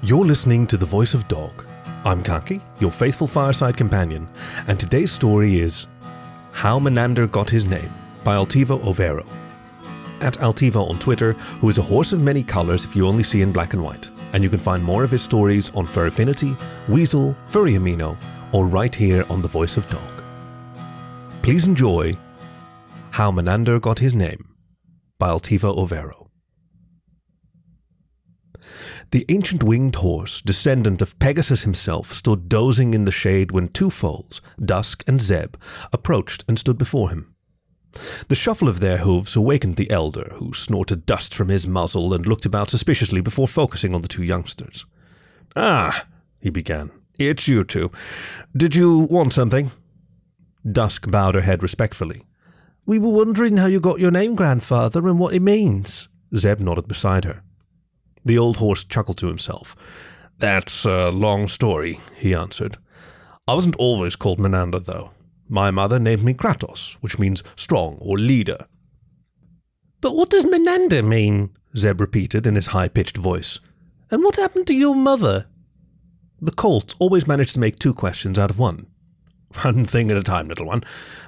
You're listening to The Voice of Dog. I'm Khaki, your faithful fireside companion, and today's story is How Menander Got His Name by Altivo Overo. At Altivo on Twitter, who is a horse of many colors if you only see in black and white. And you can find more of his stories on Fur Affinity, Weasyl, Furry Amino, or right here on The Voice of Dog. Please enjoy How Menander Got His Name by Altivo Overo. The ancient winged horse, descendant of Pegasus himself, stood dozing in the shade when two foals, Dusk and Zeb, approached and stood before him. The shuffle of their hooves awakened the elder, who snorted dust from his muzzle and looked about suspiciously before focusing on the two youngsters. Ah, he began, it's you two. Did you want something? Dusk bowed her head respectfully. We were wondering how you got your name, grandfather, and what it means. Zeb nodded beside her. The old horse chuckled to himself. That's a long story, he answered. I wasn't always called Menander, though. My mother named me Kratos, which means strong or leader. But what does Menander mean? Zeb repeated in his high pitched voice. And what happened to your mother? The Colt always managed to make two questions out of one. One thing at a time, little one,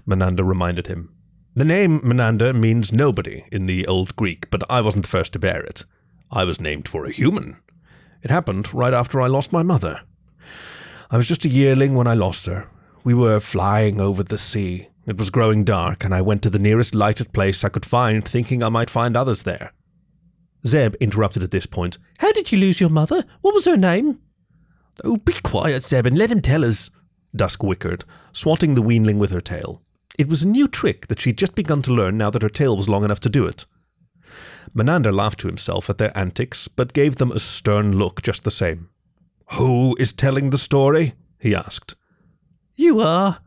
Menander reminded him. The name Menander means nobody in the Old Greek, but I wasn't the first to bear it. I was named for a human. It happened right after I lost my mother. I was just a yearling when I lost her. We were flying over the sea. It was growing dark, and I went to the nearest lighted place I could find, thinking I might find others there. Zeb interrupted at this point. How did you lose your mother? What was her name? Oh, be quiet, Zeb, and let him tell us, Dusk whickered, swatting the weanling with her tail. It was a new trick that she'd just begun to learn now that her tail was long enough to do it. Menander laughed to himself at their antics, but gave them a stern look just the same. Who is telling the story? he asked. You are,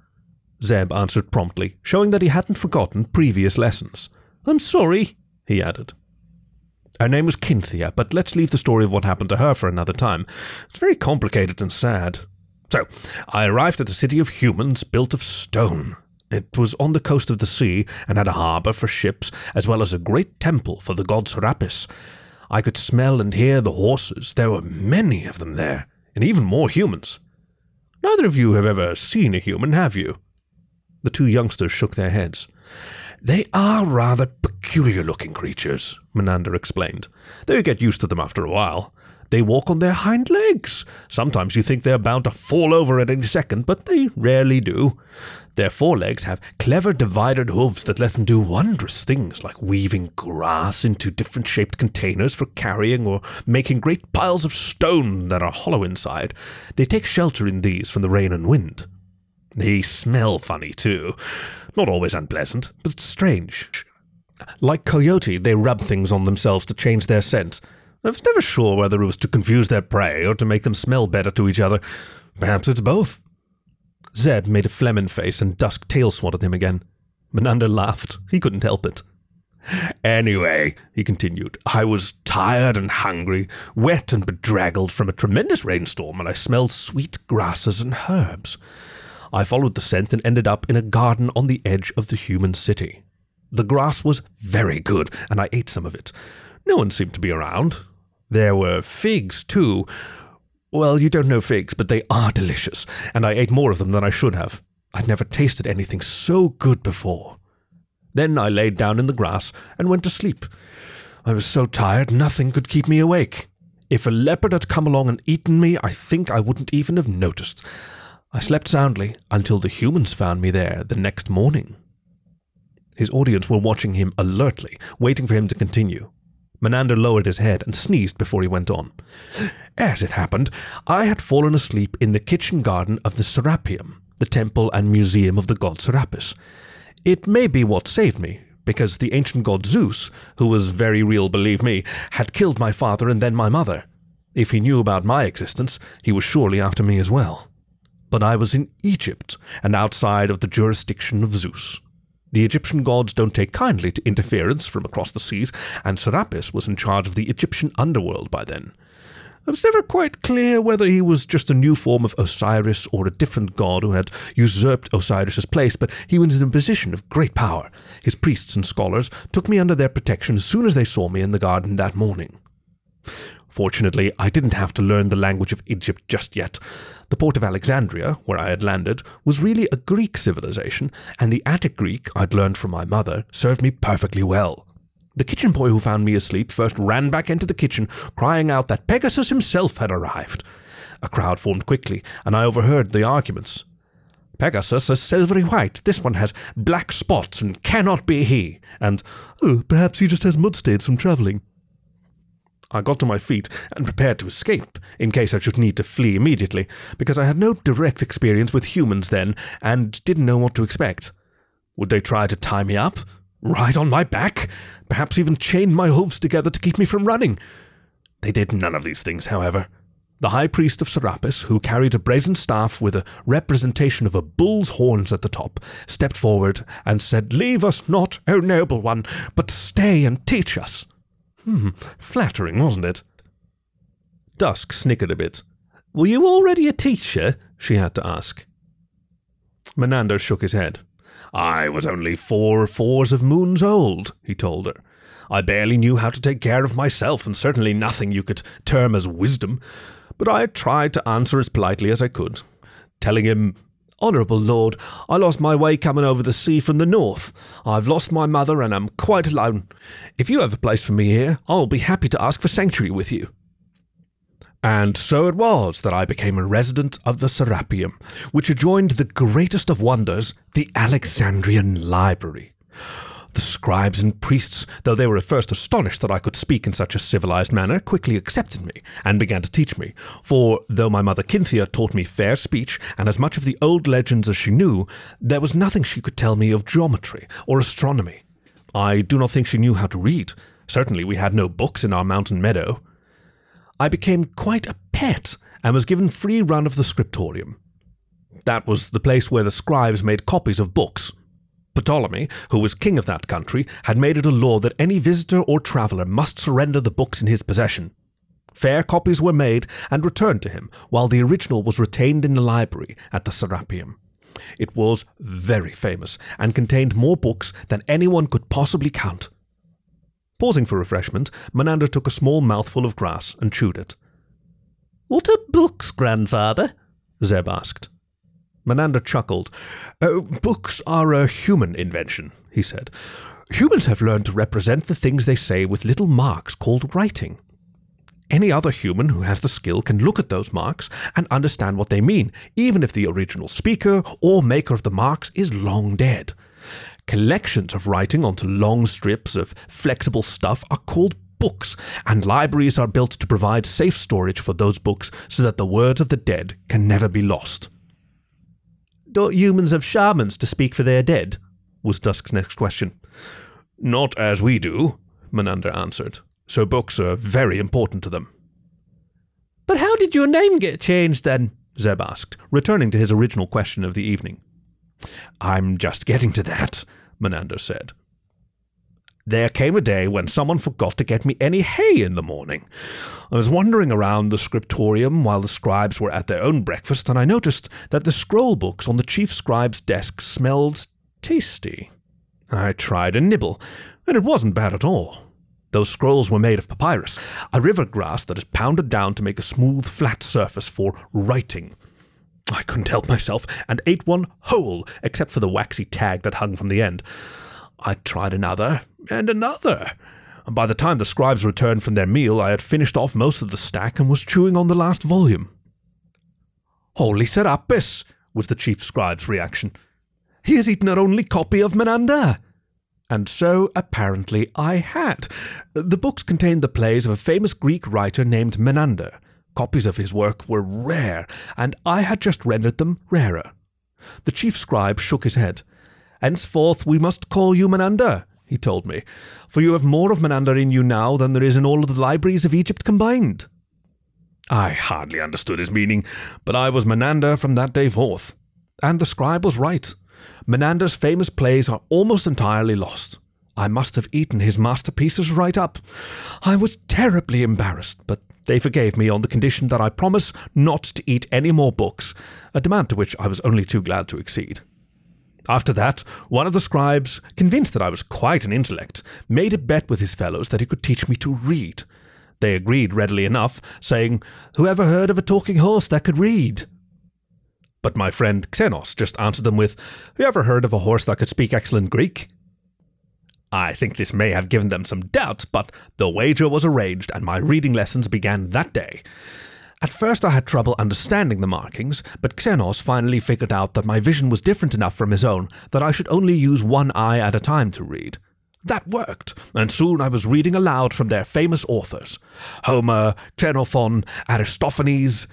Zeb answered promptly, showing that he hadn't forgotten previous lessons. I'm sorry, he added. Her name was Kynthia, but let's leave the story of what happened to her for another time. It's very complicated and sad. So, I arrived at a city of humans built of stone. It was on the coast of the sea and had a harbour for ships, as well as a great temple for the god Serapis. I could smell and hear the horses. There were many of them there, and even more humans. Neither of you have ever seen a human, have you? The two youngsters shook their heads. They are rather peculiar looking creatures, Menander explained, you get used to them after a while. They walk on their hind legs. Sometimes you think they're bound to fall over at any second, but they rarely do. Their forelegs have clever divided hooves that let them do wondrous things like weaving grass into different shaped containers for carrying or making great piles of stone that are hollow inside. They take shelter in these from the rain and wind. They smell funny, too. Not always unpleasant, but strange. Like Coyote, they rub things on themselves to change their scent. I was never sure whether it was to confuse their prey or to make them smell better to each other. Perhaps it's both. Zeb made a flehmen face and Dusk tail swatted him again. Menander laughed. He couldn't help it. Anyway, he continued, I was tired and hungry, wet and bedraggled from a tremendous rainstorm, and I smelled sweet grasses and herbs. I followed the scent and ended up in a garden on the edge of the human city. The grass was very good, and I ate some of it. No one seemed to be around. There were figs, too, well, you don't know figs, but they are delicious, and I ate more of them than I should have. I'd never tasted anything so good before. Then I laid down in the grass and went to sleep. I was so tired nothing could keep me awake. If a leopard had come along and eaten me, I think I wouldn't even have noticed. I slept soundly until the humans found me there the next morning. His audience were watching him alertly, waiting for him to continue. Menander lowered his head and sneezed before he went on. As it happened, I had fallen asleep in the kitchen garden of the Serapeum, the temple and museum of the god Serapis. It may be what saved me, because the ancient god Zeus, who was very real, believe me, had killed my father and then my mother. If he knew about my existence, he was surely after me as well. But I was in Egypt, and outside of the jurisdiction of Zeus. The Egyptian gods don't take kindly to interference from across the seas, and Serapis was in charge of the Egyptian underworld by then. It was never quite clear whether he was just a new form of Osiris or a different god who had usurped Osiris's place, but he was in a position of great power. His priests and scholars took me under their protection as soon as they saw me in the garden that morning. Fortunately, I didn't have to learn the language of Egypt just yet. The port of Alexandria, where I had landed, was really a Greek civilization, and the Attic Greek I'd learned from my mother served me perfectly well. The kitchen boy who found me asleep first ran back into the kitchen, crying out that Pegasus himself had arrived. A crowd formed quickly, and I overheard the arguments. Pegasus is silvery white. This one has black spots and cannot be he. And, oh, perhaps he just has mud stains from travelling. I got to my feet and prepared to escape, in case I should need to flee immediately, because I had no direct experience with humans then and didn't know what to expect. Would they try to tie me up? Ride on my back? Perhaps even chain my hooves together to keep me from running? They did none of these things, however. The high priest of Serapis, who carried a brazen staff with a representation of a bull's horns at the top, stepped forward and said, Leave us not, O noble one, but stay and teach us. Hmm, flattering, wasn't it? Dusk snickered a bit. Were you already a teacher? she had to ask. Menander shook his head. I was only four fours of moons old, he told her. I barely knew how to take care of myself, and certainly nothing you could term as wisdom, but I tried to answer as politely as I could, telling him Honourable Lord, I lost my way coming over the sea from the north. I've lost my mother and am quite alone. If you have a place for me here, I'll be happy to ask for sanctuary with you. And so it was that I became a resident of the Serapeum, which adjoined the greatest of wonders, the Alexandrian Library. The scribes and priests, though they were at first astonished that I could speak in such a civilized manner, quickly accepted me and began to teach me. For though my mother Cynthia taught me fair speech and as much of the old legends as she knew, there was nothing she could tell me of geometry or astronomy. I do not think she knew how to read. Certainly we had no books in our mountain meadow. I became quite a pet and was given free run of the scriptorium. That was the place where the scribes made copies of books Ptolemy, who was king of that country, had made it a law that any visitor or traveller must surrender the books in his possession. Fair copies were made and returned to him, while the original was retained in the library at the Serapeum. It was very famous and contained more books than anyone could possibly count. Pausing for refreshment, Menander took a small mouthful of grass and chewed it. What are books, grandfather? Zeb asked. Menander chuckled. Oh, books are a human invention, he said. Humans have learned to represent the things they say with little marks called writing. Any other human who has the skill can look at those marks and understand what they mean, even if the original speaker or maker of the marks is long dead. Collections of writing onto long strips of flexible stuff are called books, and libraries are built to provide safe storage for those books so that the words of the dead can never be lost. Don't humans have shamans to speak for their dead? was Dusk's next question. Not as we do, Menander answered. So books are very important to them. But how did your name get changed then? Zeb asked, returning to his original question of the evening. I'm just getting to that, Menander said. There came a day when someone forgot to get me any hay in the morning. I was wandering around the scriptorium while the scribes were at their own breakfast, and I noticed that the scroll books on the chief scribe's desk smelled tasty. I tried a nibble, and it wasn't bad at all. Those scrolls were made of papyrus, a river grass that is pounded down to make a smooth, flat surface for writing. I couldn't help myself and ate one whole, except for the waxy tag that hung from the end. I tried another and another. And by the time the scribes returned from their meal, I had finished off most of the stack and was chewing on the last volume. Holy Serapis! was the chief scribe's reaction. He has eaten our only copy of Menander! And so, apparently, I had. The books contained the plays of a famous Greek writer named Menander. Copies of his work were rare, and I had just rendered them rarer. The chief scribe shook his head. Henceforth we must call you Menander, he told me, for you have more of Menander in you now than there is in all of the libraries of Egypt combined. I hardly understood his meaning, but I was Menander from that day forth. And the scribe was right. Menander's famous plays are almost entirely lost. I must have eaten his masterpieces right up. I was terribly embarrassed, but they forgave me on the condition that I promise not to eat any more books, a demand to which I was only too glad to accede. After that, one of the scribes, convinced that I was quite an intellect, made a bet with his fellows that he could teach me to read. They agreed readily enough, saying, Whoever heard of a talking horse that could read? But my friend Xenos just answered them with, Whoever heard of a horse that could speak excellent Greek? I think this may have given them some doubts, but the wager was arranged, and my reading lessons began that day. At first, I had trouble understanding the markings, but Xenos finally figured out that my vision was different enough from his own that I should only use one eye at a time to read. That worked, and soon I was reading aloud from their famous authors Homer, Xenophon, Aristophanes.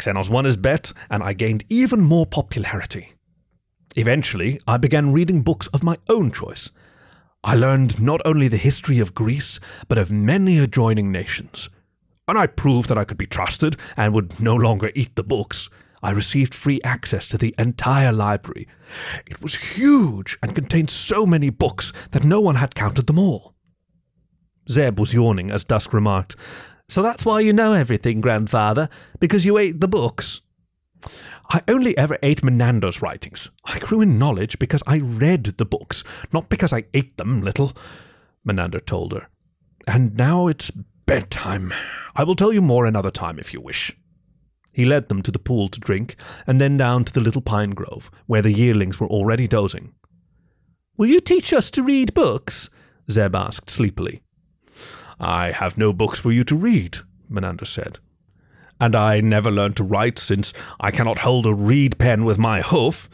Xenos won his bet, and I gained even more popularity. Eventually, I began reading books of my own choice I learned not only the history of Greece, but of many adjoining nations. When I proved that I could be trusted and would no longer eat the books, I received free access to the entire library. It was huge and contained so many books that no one had counted them all. Zeb was yawning as Dusk remarked, So that's why you know everything, grandfather, because you ate the books. I only ever ate Menander's writings. I grew in knowledge because I read the books, not because I ate them, little, Menander told her. And now it's bedtime. I will tell you more another time if you wish. He led them to the pool to drink, and then down to the little pine grove, where the yearlings were already dozing. Will you teach us to read books? Zeb asked sleepily. I have no books for you to read, Menander said and I never learned to write since I cannot hold a reed pen with my hoof,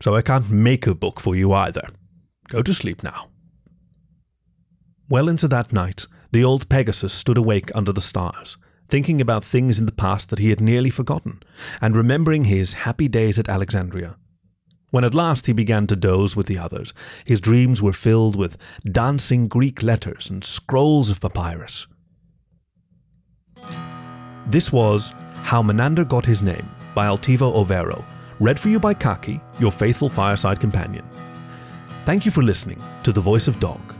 so I can't make a book for you either. Go to sleep now. Well into that night, the old Pegasus stood awake under the stars, thinking about things in the past that he had nearly forgotten, and remembering his happy days at Alexandria. When at last he began to doze with the others, his dreams were filled with dancing Greek letters and scrolls of papyrus. This was How Menander Got His Name by Altivo Overo, read for you by Khaki, your faithful fireside companion. Thank you for listening to The Voice of Dog.